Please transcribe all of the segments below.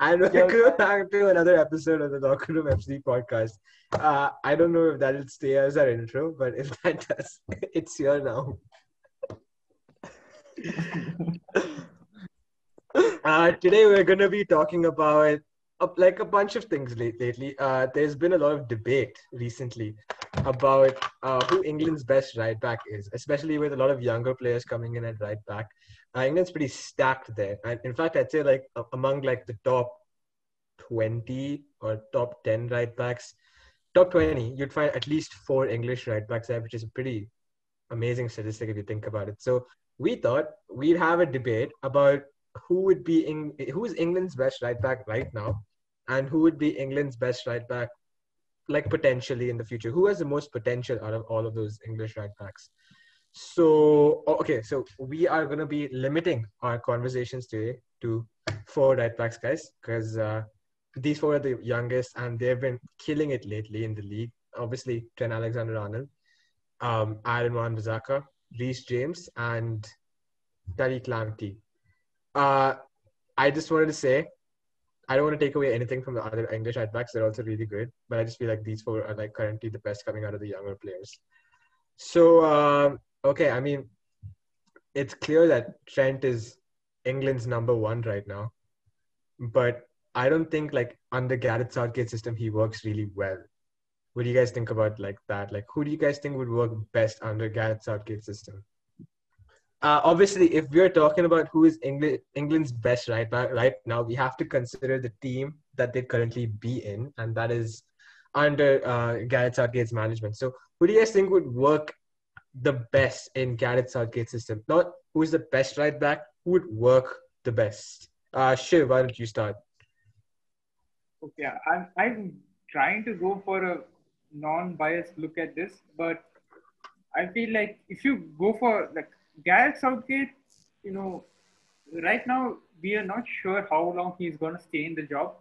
and welcome back to another episode of the Locker Room FC podcast. Uh, I don't know if that'll stay as our intro, but if that does, it's here now. uh, today we're going to be talking about like a bunch of things late, lately. Uh, there's been a lot of debate recently about uh, who England's best right back is, especially with a lot of younger players coming in at right back. England's pretty stacked there, and in fact, I'd say like among like the top twenty or top ten right backs, top twenty, you'd find at least four English right backs there, which is a pretty amazing statistic if you think about it. So we thought we'd have a debate about who would be in, who's England's best right back right now, and who would be England's best right back like potentially in the future? Who has the most potential out of all of those English right backs? So okay, so we are gonna be limiting our conversations today to four right backs, guys, because uh, these four are the youngest and they've been killing it lately in the league. Obviously, Trent Alexander-Arnold, um, Aaron Wan-Bissaka, Reece James, and Tariq Lamptey. Uh, I just wanted to say I don't want to take away anything from the other English right backs. They're also really good, but I just feel like these four are like currently the best coming out of the younger players. So um, okay, I mean, it's clear that Trent is England's number one right now, but I don't think like under Gareth Southgate system he works really well. What do you guys think about like that? Like, who do you guys think would work best under Gareth Southgate system? uh, obviously, if we're talking about who is England, England's best right back right now, we have to consider the team that they currently be in, and that is under uh, Gareth Southgate's management. So, who do you guys think would work the best in Gareth Southgate's system? Not who is the best right back, who would work the best? Uh, Shiv, why don't you start? Okay, I'm, I'm trying to go for a non-biased look at this, but I feel like if you go for like Gareth Southgate, you know, right now we are not sure how long he's going to stay in the job,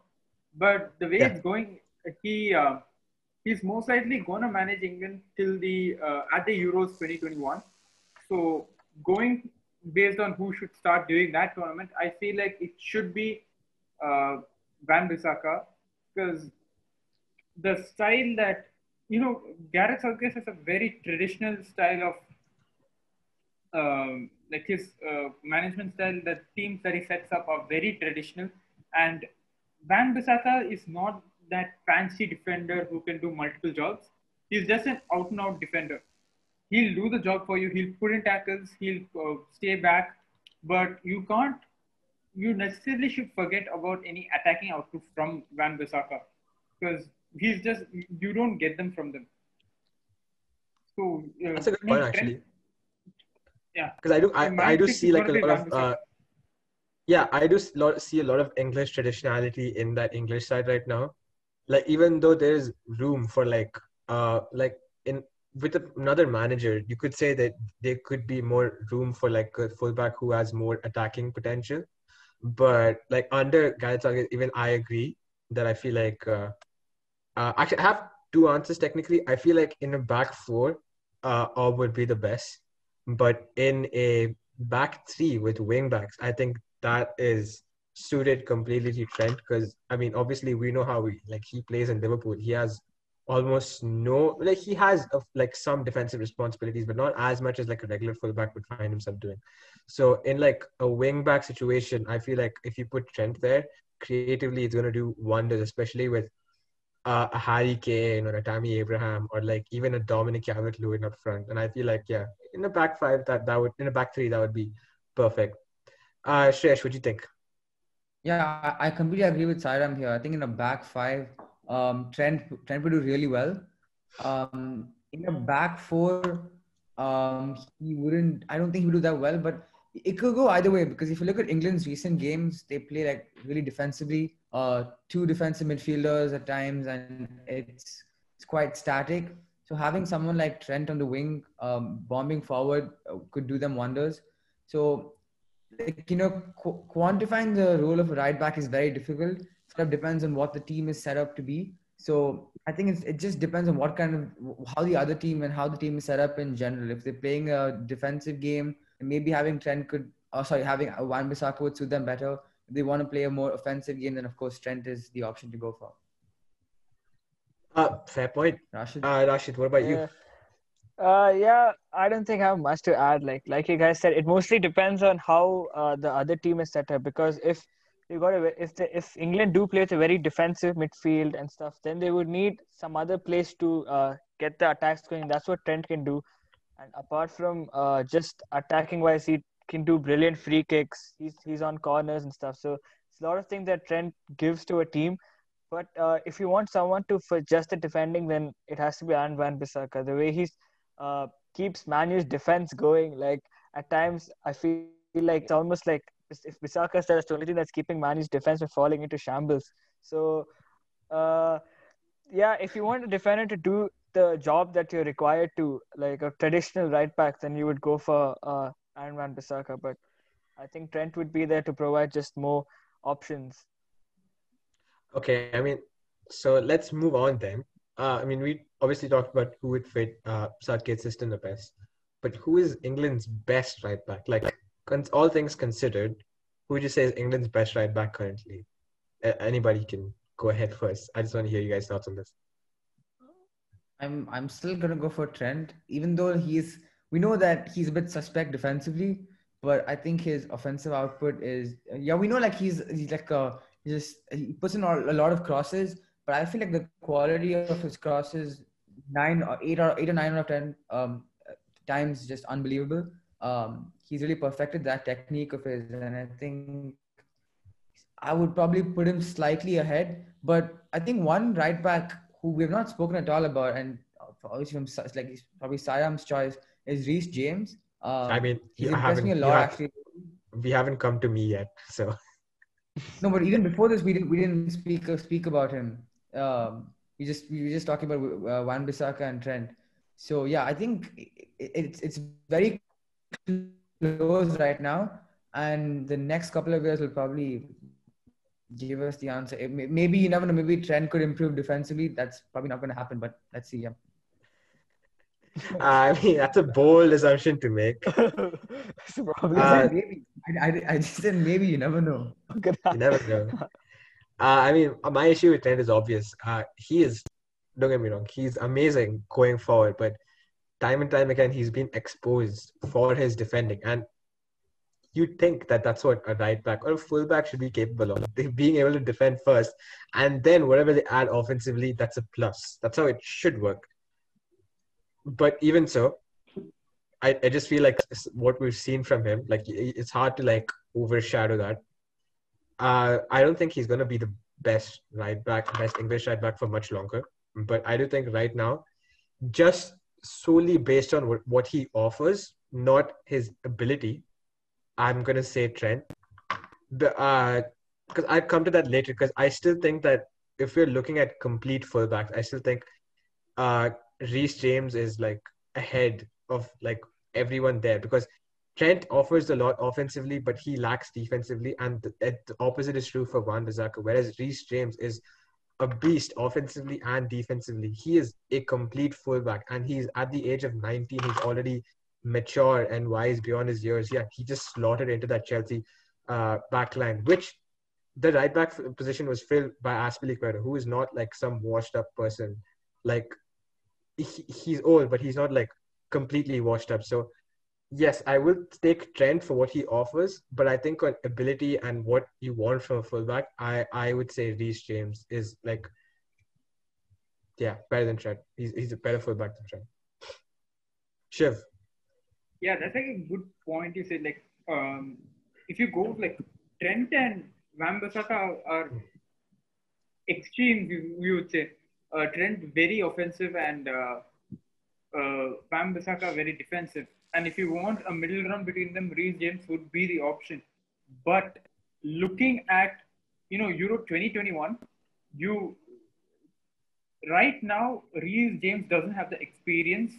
but the way yeah. it's going, he uh, he's most likely going to manage England till the uh, at the Euros 2021. So going based on who should start doing that tournament, I feel like it should be uh, Wan-Bissaka because the style that you know Gareth Southgate has a very traditional style of um, like his uh, management style, the teams that he sets up are very traditional. And Wan-Bissaka is not that fancy defender who can do multiple jobs. He's just an out and out defender. He'll do the job for you. He'll put in tackles. He'll uh, stay back. But you can't, you necessarily should forget about any attacking output from Wan Bissaka because he's just, you don't get them from them. So, uh, that's a good point, actually yeah because i do i, I do see like a lot of uh, yeah i do see a lot of english traditionality in that english side right now like even though there's room for like uh like in with another manager you could say that there could be more room for like a fullback who has more attacking potential but like under Gareth even I agree that I feel like uh, uh, actually I have two answers technically. I feel like in a back four, uh, Orb would be the best. But in a back three with wing backs, I think that is suited completely to Trent because I mean, obviously we know how he like he plays in Liverpool. He has almost no like he has a, like some defensive responsibilities, but not as much as like a regular fullback would find himself doing. So in like a wing back situation, I feel like if you put Trent there, creatively it's gonna do wonders, especially with uh, a Harry Kane or a Tammy Abraham or like even a Dominic Calvert-Lewin up front. And I feel like yeah, in a back five that that would in a back three that would be perfect. Uh, Shresh, what do you think? Yeah, I completely agree with Sairam here. I think in a back five, um, Trent Trent would do really well. Um, in a back four, um, he wouldn't. I don't think he would do that well, but it could go either way because if you look at England's recent games, they play like really defensively. Uh, two defensive midfielders at times, and it's it's quite static. So having someone like Trent on the wing, um, bombing forward, uh, could do them wonders. So, like, you know, qu- quantifying the role of a right back is very difficult. It depends on what the team is set up to be. So I think it just depends on what kind of how the other team and how the team is set up in general. If they're playing a defensive game, maybe having Trent could, oh sorry, having Wan Bissaka would suit them better. if they want to play a more offensive game, then of course Trent is the option to go for. Uh, fair point. Rashid? Uh, Rashid, what about you? Uh, yeah, I don't think I have much to add. Like, like you guys said, it mostly depends on how uh, the other team is set up. Because if you got a, if the, if England do play with a very defensive midfield and stuff, then they would need some other place to uh, get the attacks going. That's what Trent can do. And apart from uh, just attacking wise, he can do brilliant free kicks. He's he's on corners and stuff. So it's a lot of things that Trent gives to a team. But uh, if you want someone to for just the defending, then it has to be Aaron Wan Bissaka. The way he's uh, keeps Manu's defense going, like at times I feel like it's almost like if Bissaka that's the only thing that's keeping Manu's defense from falling into shambles. So, uh, yeah, if you want a defender to do the job that you're required to, like a traditional right back, then you would go for uh, Aaron Wan Bissaka. But I think Trent would be there to provide just more options. Okay, I mean, so let's move on then. Uh, I mean, we obviously talked about who would fit uh, Southgate's system the best, but who is England's best right back? Like, all things considered, who would you say is England's best right back currently? Anybody can go ahead first. I just want to hear you guys' thoughts on this. I'm I'm still gonna go for Trent, even though he's we know that he's a bit suspect defensively, but I think his offensive output is yeah we know like he's he's like a just he puts in a lot of crosses, but I feel like the quality of his crosses nine or eight or eight or nine out of ten um, times just unbelievable. Um, he's really perfected that technique of his, and I think I would probably put him slightly ahead. But I think one right back who we've not spoken at all about, and obviously from like he's probably Sairam's choice is Reece James. Um, I mean, he's you impressed me a lot have- actually. We haven't come to me yet, so No, but even before this, we didn't we didn't speak uh, speak about him. Um, we just we were just talking about uh, Wan Bissaka and Trent. So yeah, I think it's it's very close right now, and the next couple of years will probably give us the answer. It may- maybe you never know. Maybe Trent could improve defensively. That's probably not going to happen, but let's see. Yeah. I mean that's a bold assumption to make. So probably Uh, maybe. I, I, I just said maybe you never know. You never know. Uh, I mean, my issue with Trent is obvious. Uh, he is, don't get me wrong, he's amazing going forward, but time and time again, he's been exposed for his defending. And you'd think that that's what a right back or a full back should be capable of. They being able to defend first, and then whatever they add offensively, that's a plus. That's how it should work. But even so, I, I just feel like what we've seen from him, like it's hard to like overshadow that. Uh, I don't think he's going to be the best right back, best English right back for much longer. But I do think right now, just solely based on what, what he offers, not his ability, I'm going to say Trent. The uh, because I'd come to that later. Because I still think that if we're looking at complete fullbacks, I still think uh, Reece James is like ahead of like everyone there because Trent offers a lot offensively, but he lacks defensively, and the, the opposite is true for Wan Bissaka. Whereas Reece James is a beast offensively and defensively. He is a complete fullback, and he's at the age of 19. He's already mature and wise beyond his years. Yeah, he just slotted into that Chelsea uh, backline, which the right back position was filled by Azpilicueta, who is not like some washed up person. Like he, he's old, but he's not like completely washed up. So yes, I will take Trent for what he offers, but I think on ability and what you want from a fullback, I I would say Reece James is like yeah better than Trent. He's he's a better fullback than Trent. Shiv, Yeah, that's like a good point you said. Like, um, if you go like Trent and Wan Bissaka are, are extremes, we, we would say. Uh, Trent very offensive and uh, uh, Wan Bissaka very defensive. And if you want a middle run between them, Reece James would be the option. But looking at you know Euro 2021, you right now Reece James doesn't have the experience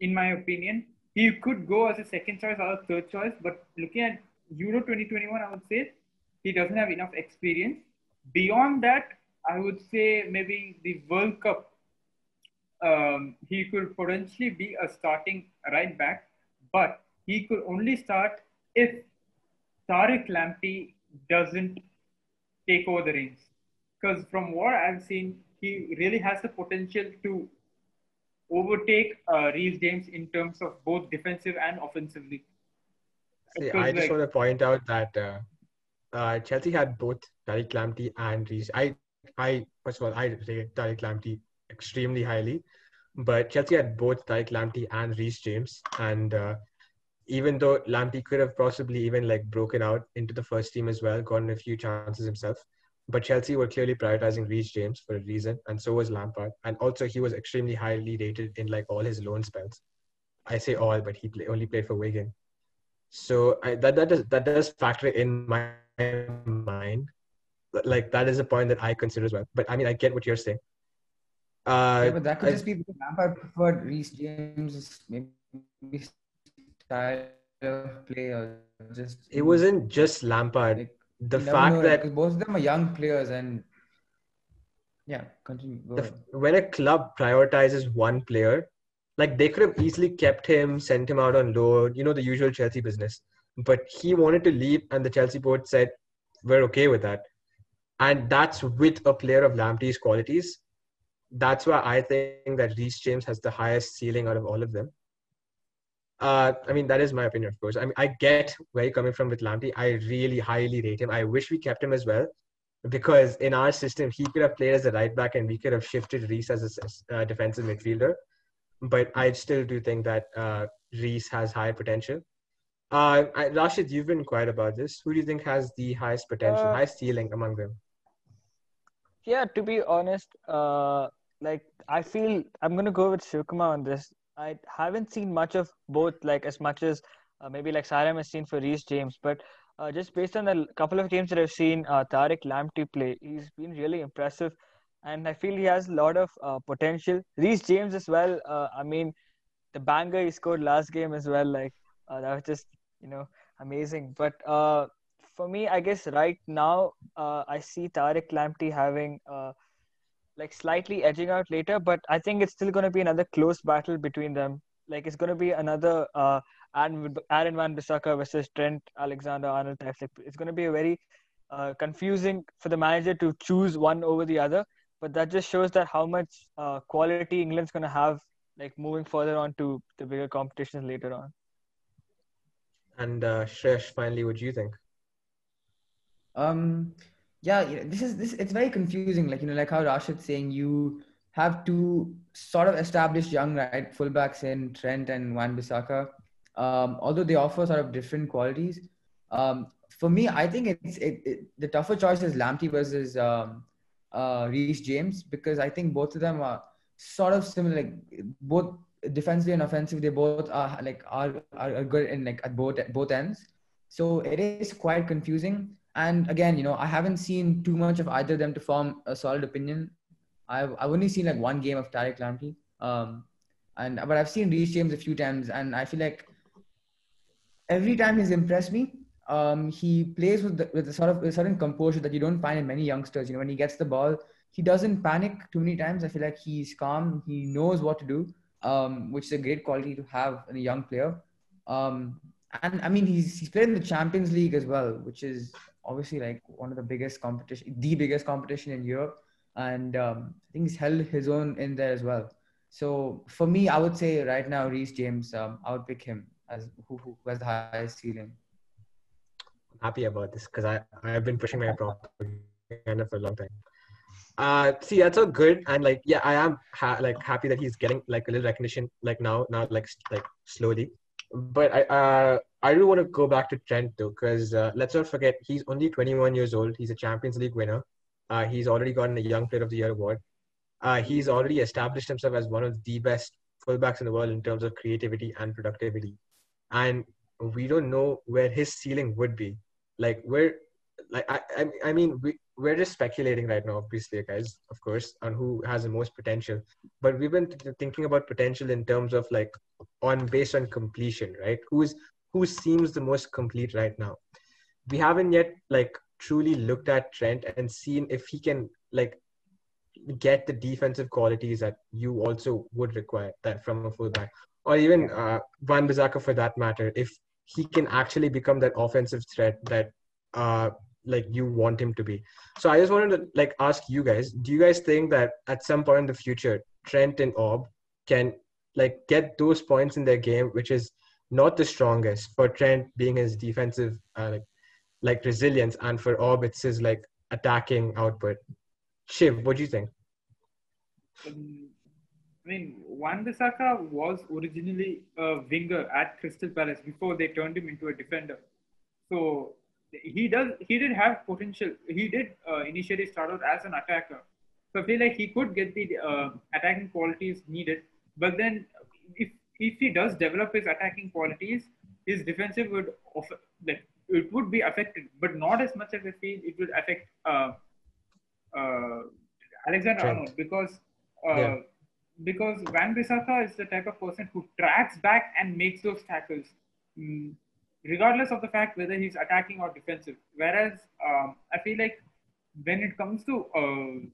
in my opinion. He could go as a second choice or a third choice, but looking at Euro 2021, I would say he doesn't have enough experience. Beyond that, I would say maybe the World Cup, um, he could potentially be a starting right back, but he could only start if Tariq Lamptey doesn't take over the reins. Because from what I've seen, he really has the potential to overtake uh, Reece James in terms of both defensive and offensively. See, I just like- want to point out that uh, uh, Chelsea had both Tariq Lamptey and Reece. I, I first of all, I rate Tariq Lamptey extremely highly, but Chelsea had both Tariq Lamptey and Reece James, and uh, even though Lamptey could have possibly even like broken out into the first team as well, gotten a few chances himself, but Chelsea were clearly prioritizing Reece James for a reason, and so was Lampard, and also he was extremely highly rated in like all his loan spells. I say all, but he play, only played for Wigan. So I, that that does that does factor in my mind. Like that is a point that I consider as well. But I mean, I get what you're saying. Uh, yeah, but that could I- just be because Lampard preferred Reece James, maybe style of play or just. it wasn't just Lampard. Like, The fact know, that both of them are young players and. Yeah, continue. The, when a club prioritizes one player, like they could have easily kept him, sent him out on loan, you know, the usual Chelsea business. But he wanted to leave, and the Chelsea board said, "We're okay with that." And that's with a player of Lamptey's qualities. That's why I think that Reece James has the highest ceiling out of all of them. Uh, I mean, that is my opinion, of course. I mean, I get where you're coming from with Lamptey. I really highly rate him. I wish we kept him as well because in our system he could have played as a right back and we could have shifted Reece as a uh, defensive midfielder. But I still do think that uh, Reece has high potential. Uh, I, Rashid, you've been quiet about this. Who do you think has the highest potential, Uh, highest ceiling among them? Yeah, to be honest, uh, like I feel I'm gonna go with Shivkumar on this. I haven't seen much of both, like as much as uh, maybe like Sairam has seen for Reece James, but uh, just based on the couple of games that I've seen uh, Tariq Lamptey play, he's been really impressive, and I feel he has a lot of uh, potential. Reece James as well. Uh, I mean, the banger he scored last game as well, like uh, that was just you know amazing. But for me, I guess right now I see Tariq Lamptey having like slightly edging out later, but I think it's still going to be another close battle between them. Like it's going to be another uh, Aaron, Aaron Wan Bissaka versus Trent Alexander-Arnold type. Like it's going to be a very uh, confusing for the manager to choose one over the other. But that just shows that how much uh, quality England's going to have, like moving further on to the bigger competitions later on. And uh, Shresh, finally, what do you think? Um, yeah, this is this. It's very confusing. Like you know, like how Rashid's saying, you have two sort of established young right fullbacks in Trent and Wan Bissaka. Um, although they offer sort of different qualities. Um, for me, I think it's it, it the tougher choice is Lamptey versus um, uh, Reece James because I think both of them are sort of similar. Like both defensively and offensively, they both are like are are good in like at both both ends. So it is quite confusing. And again, you know, I haven't seen too much of either of them to form a solid opinion. I've I've only seen like one game of Tariq Lamptey. Um, and but I've seen Reece James a few times, and I feel like every time he's impressed me. Um, he plays with the, with a sort of a certain composure that you don't find in many youngsters. You know, when he gets the ball, he doesn't panic too many times. I feel like he's calm. He knows what to do, um, which is a great quality to have in a young player. Um, and I mean, he's he's played in the Champions League as well, which is obviously like one of the biggest competition, the biggest competition in Europe. And um, I think he's held his own in there as well. So for me, I would say right now, Reece James, um, I would pick him as who, who has the highest ceiling. happy about this because I I've been pushing my propaganda for a long time. Uh, see, that's all good, and like, yeah, I am ha- like happy that he's getting like a little recognition, like now, now, like like slowly. But I uh I do want to go back to Trent though, because uh, let's not forget he's only 21 years old. He's a Champions League winner. Uh, he's already gotten a Young Player of the Year award. Uh, he's already established himself as one of the best fullbacks in the world in terms of creativity and productivity. And we don't know where his ceiling would be like we're like I, I I mean we we're just speculating right now, obviously, guys, of course, on who has the most potential. But we've been th- thinking about potential in terms of like on based on completion, right? Who's who seems the most complete right now? We haven't yet like truly looked at Trent and seen if he can like get the defensive qualities that you also would require that from a fullback, or even uh, Wan Bissaka for that matter. If he can actually become that offensive threat that uh like you want him to be. So I just wanted to like ask you guys, do you guys think that at some point in the future, Trent and Orb can like get those points in their game, which is not the strongest for Trent being his defensive uh, like like resilience, and for Orb it's his like attacking output. Shiv, what do you think? Um, I mean, Wan Bissaka was originally a winger at Crystal Palace before they turned him into a defender. So he does he did have potential. He did uh, initially start out as an attacker. So I feel like he could get the uh, attacking qualities needed. But then if if he does develop his attacking qualities, his defensive would offer, like it would be affected, but not as much as I feel it would affect uh, uh, Alexander Trent. Arnold because uh, Yeah. because Wan Bissaka is the type of person who tracks back and makes those tackles, mm, regardless of the fact whether he's attacking or defensive. Whereas um, I feel like when it comes to uh,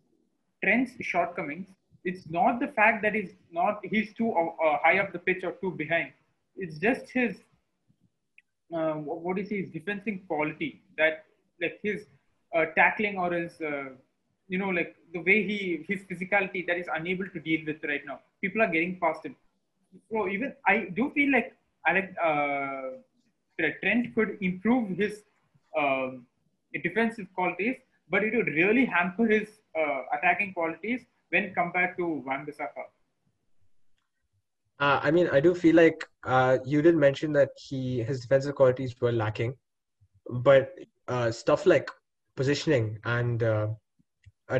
Trent's shortcomings, it's not the fact that he's not he's too uh, uh, high up the pitch or too behind. It's just his uh, what what is his defending quality that like his uh, tackling or his uh, you know like the way he his physicality that is unable to deal with right now. People are getting past him. So even I do feel like Alex Trent could improve his um, defensive qualities, but it would really hamper his uh, attacking qualities when compared to Wan Bissaka. Uh, I mean, I do feel like uh, you did mention that he his defensive qualities were lacking, but uh, stuff like positioning and uh,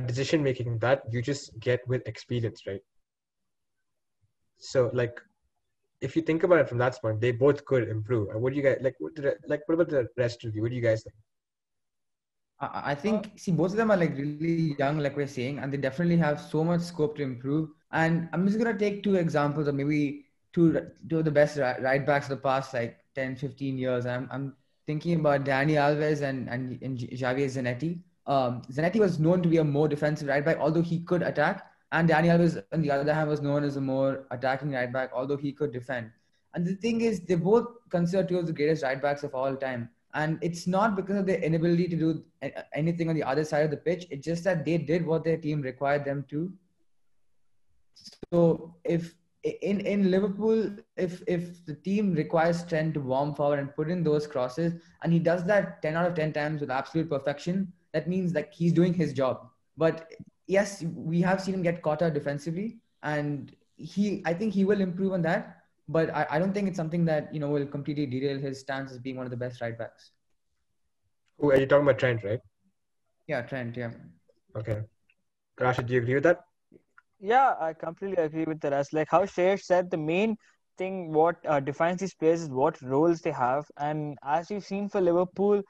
decision making that you just get with experience, right? So, like, if you think about it from that point, they both could improve. What do you guys like? What like? What about the rest of you? What do you guys think? I I think see both of them are like really young, like we're saying, and they definitely have so much scope to improve. And I'm just gonna take two examples of maybe two two of the best right backs of the past like 10, 15 years. I'm I'm thinking about Dani Alves and and, and Javier Zanetti. Um, Zanetti was known to be a more defensive right back, although he could attack. And Dani Alves, on the other hand, was known as a more attacking right back, although he could defend. And the thing is, they both considered two of the greatest right backs of all time. And it's not because of their inability to do anything on the other side of the pitch. It's just that they did what their team required them to. So if in in Liverpool, if if the team requires Trent to warm forward and put in those crosses, and he does that ten out of ten times with absolute perfection, that means that he's doing his job. But yes, we have seen him get caught out defensively, and he I think he will improve on that. But I, I don't think it's something that you know will completely derail his stance as being one of the best right backs. Who are you talking about? Trent, right? Yeah, Trent. Yeah. Okay. Rashid, do you agree with that? Yeah, I completely agree with the rest. Like how Shreyas said, the main thing what uh, defines these players is what roles they have. And as you've seen for Liverpool,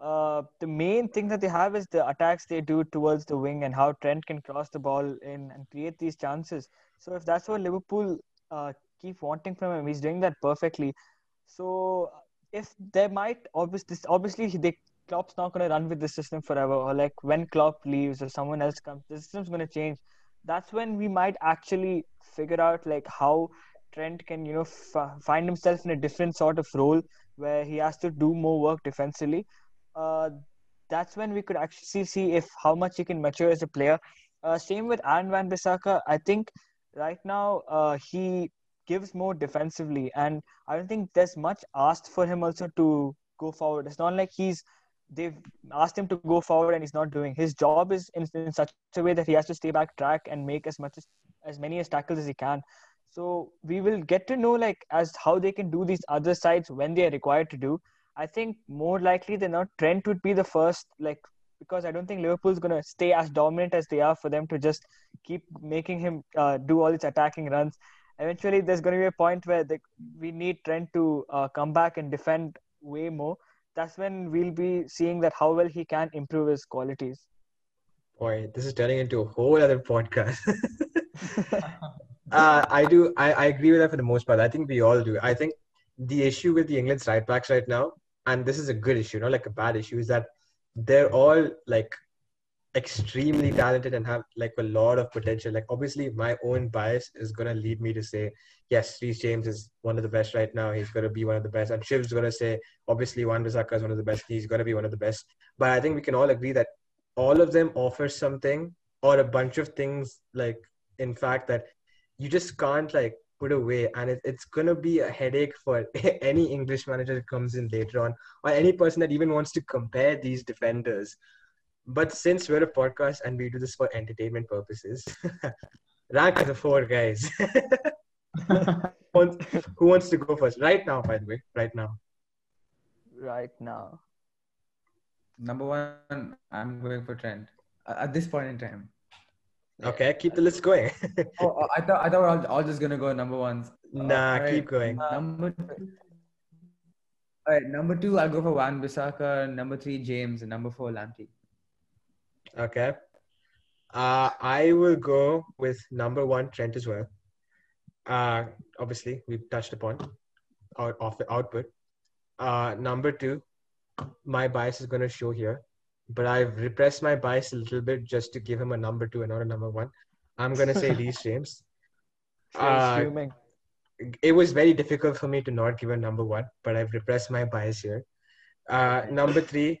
uh, the main thing that they have is the attacks they do towards the wing and how Trent can cross the ball in and create these chances. So if that's what Liverpool uh, keep wanting from him, he's doing that perfectly. So if they might obviously obviously they Klopp's not going to run with the system forever, or like when Klopp leaves or someone else comes, the system's going to change. That's when we might actually figure out like how Trent can you know f- find himself in a different sort of role where he has to do more work defensively. Uh, that's when we could actually see if how much he can mature as a player. Uh, same with Aaron Wan Bissaka. I think right now uh, he gives more defensively, and I don't think there's much asked for him also to go forward. It's not like he's they've asked him to go forward and he's not doing. His job is in, in such a way that he has to stay back track and make as much as as many as tackles as he can. So we will get to know like as how they can do these other sides when they are required to do. I think more likely than not, Trent would be the first like because I don't think Liverpool's gonna stay as dominant as they are for them to just keep making him uh, do all these attacking runs. Eventually, there's going to be a point where the, we need Trent to uh, come back and defend way more. That's when we'll be seeing that how well he can improve his qualities. Boy, this is turning into a whole other podcast. uh, I do. I, I agree with that for the most part. I think we all do. I think the issue with the England's right backs right now, and this is a good issue, not like a bad issue, is that they're all like extremely talented and have like a lot of potential. Like obviously, my own bias is gonna lead me to say yes, Reece James is one of the best right now. He's gonna be one of the best, and Shiv's gonna say obviously Wan-Bissaka is one of the best. He's gonna be one of the best. But I think we can all agree that all of them offer something or a bunch of things. Like in fact, that you just can't like put away and it, it's going to be a headache for any english manager that comes in later on or any person that even wants to compare these defenders but since we're a podcast and we do this for entertainment purposes, rank the four guys. Who wants to go first? Right now, by the way. Right now. Right now. Number one, I'm going for Trent at this point in time. Okay, keep the list going. oh, oh, I thought I thought we're all, just gonna go number ones. Nah, right. keep going. Number two. All right, number two, I'll go for Wan-Bissaka. Number three, James. And number four, Lamptey. Okay. Uh, I will go with number one, Trent as well. Uh, obviously, we've touched upon out of the output. Uh, number two, my bias is going to show here, but I've repressed my bias a little bit just to give him a number two and not a number one. I'm going to say Reece James. Uh, it was very difficult for me to not give a number one, but I've repressed my bias here. Uh, number three,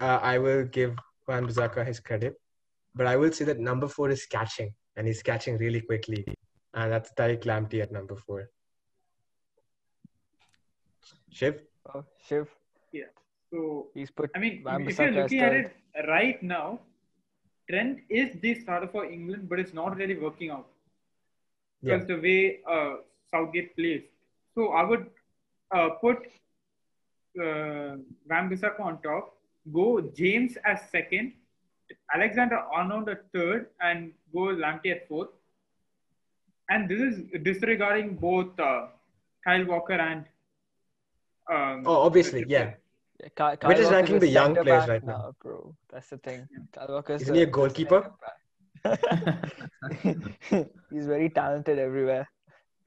uh, I will give Wan-Bissaka his credit. But I will say that number four is catching, and he's catching really quickly. And that's Tariq Lamptey at number four. Shiv? Oh, Shiv. So, he's put I mean, if you're looking at it right now, Trent is the starter for England, but it's not really working out. Because yeah. the way uh, Southgate plays. So I would uh, put uh, Wan-Bissaka on top go James as second, Alexander Arnold at third, and go Lamptey at fourth. And this is disregarding both uh, Kyle Walker and. Um, oh, obviously, yeah. Yeah Kyle, Which is ranking the young players right now. now. bro. That's the thing. Kyle Walker's Isn't he a goalkeeper? He's very talented everywhere.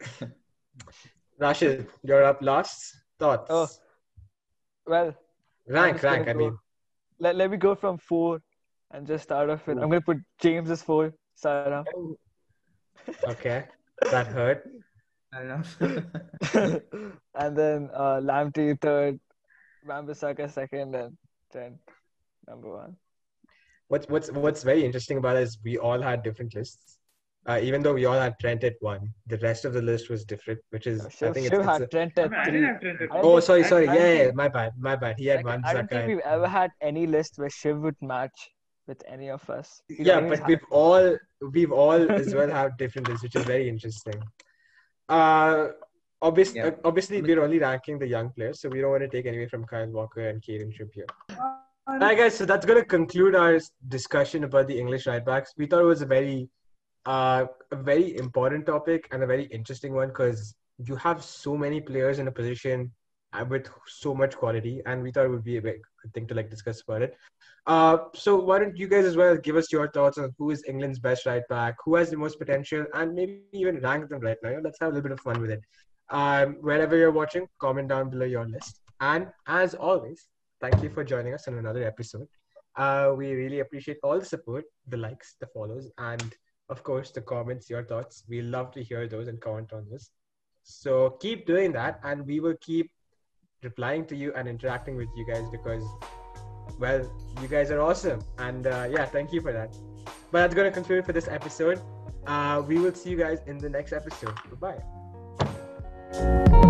Rashid, you're up last. Thoughts? Oh, well. Rank, rank, I mean let, let me go from four and just start off with. I'm going to put James as four. Sarah. okay, that hurt. and then uh, Lamptey third, Wan-Bissaka second, and Trent number one. What's what's what's very interesting about it is we all had different lists uh, even though we all had Trent at one, the rest of the list was different, which is Shiv, I think Shiv it's, had a, Trent at I three. Trent at oh, sorry, sorry, yeah, yeah, yeah, my bad, my bad. He had one. I don't think we've ever had any list where Shiv would match with any of us. You yeah, but we've all we've all as well have different lists, which is very interesting. Uh, obviously, yeah. uh, obviously, we're only ranking the young players, so we don't want to take anything from Kyle Walker and Kieran Trippier. Alright, guys, so that's going to conclude our discussion about the English right backs. We thought it was a very uh, a very important topic and a very interesting one because you have so many players in a position uh, with so much quality, and we thought it would be a good thing to like discuss about it. Uh, so why don't you guys as well give us your thoughts on who is England's best right back, who has the most potential, and maybe even rank them right now. Let's have a little bit of fun with it. Um, wherever you're watching, comment down below your list. And as always, thank you for joining us on another episode. Uh, we really appreciate all the support, the likes, the follows, and of course, the comments, your thoughts. We love to hear those and comment on this. So keep doing that, and we will keep replying to you and interacting with you guys because, well, you guys are awesome. And uh, yeah, thank you for that. But that's going to conclude for this episode. Uh, we will see you guys in the next episode. Goodbye. Baby,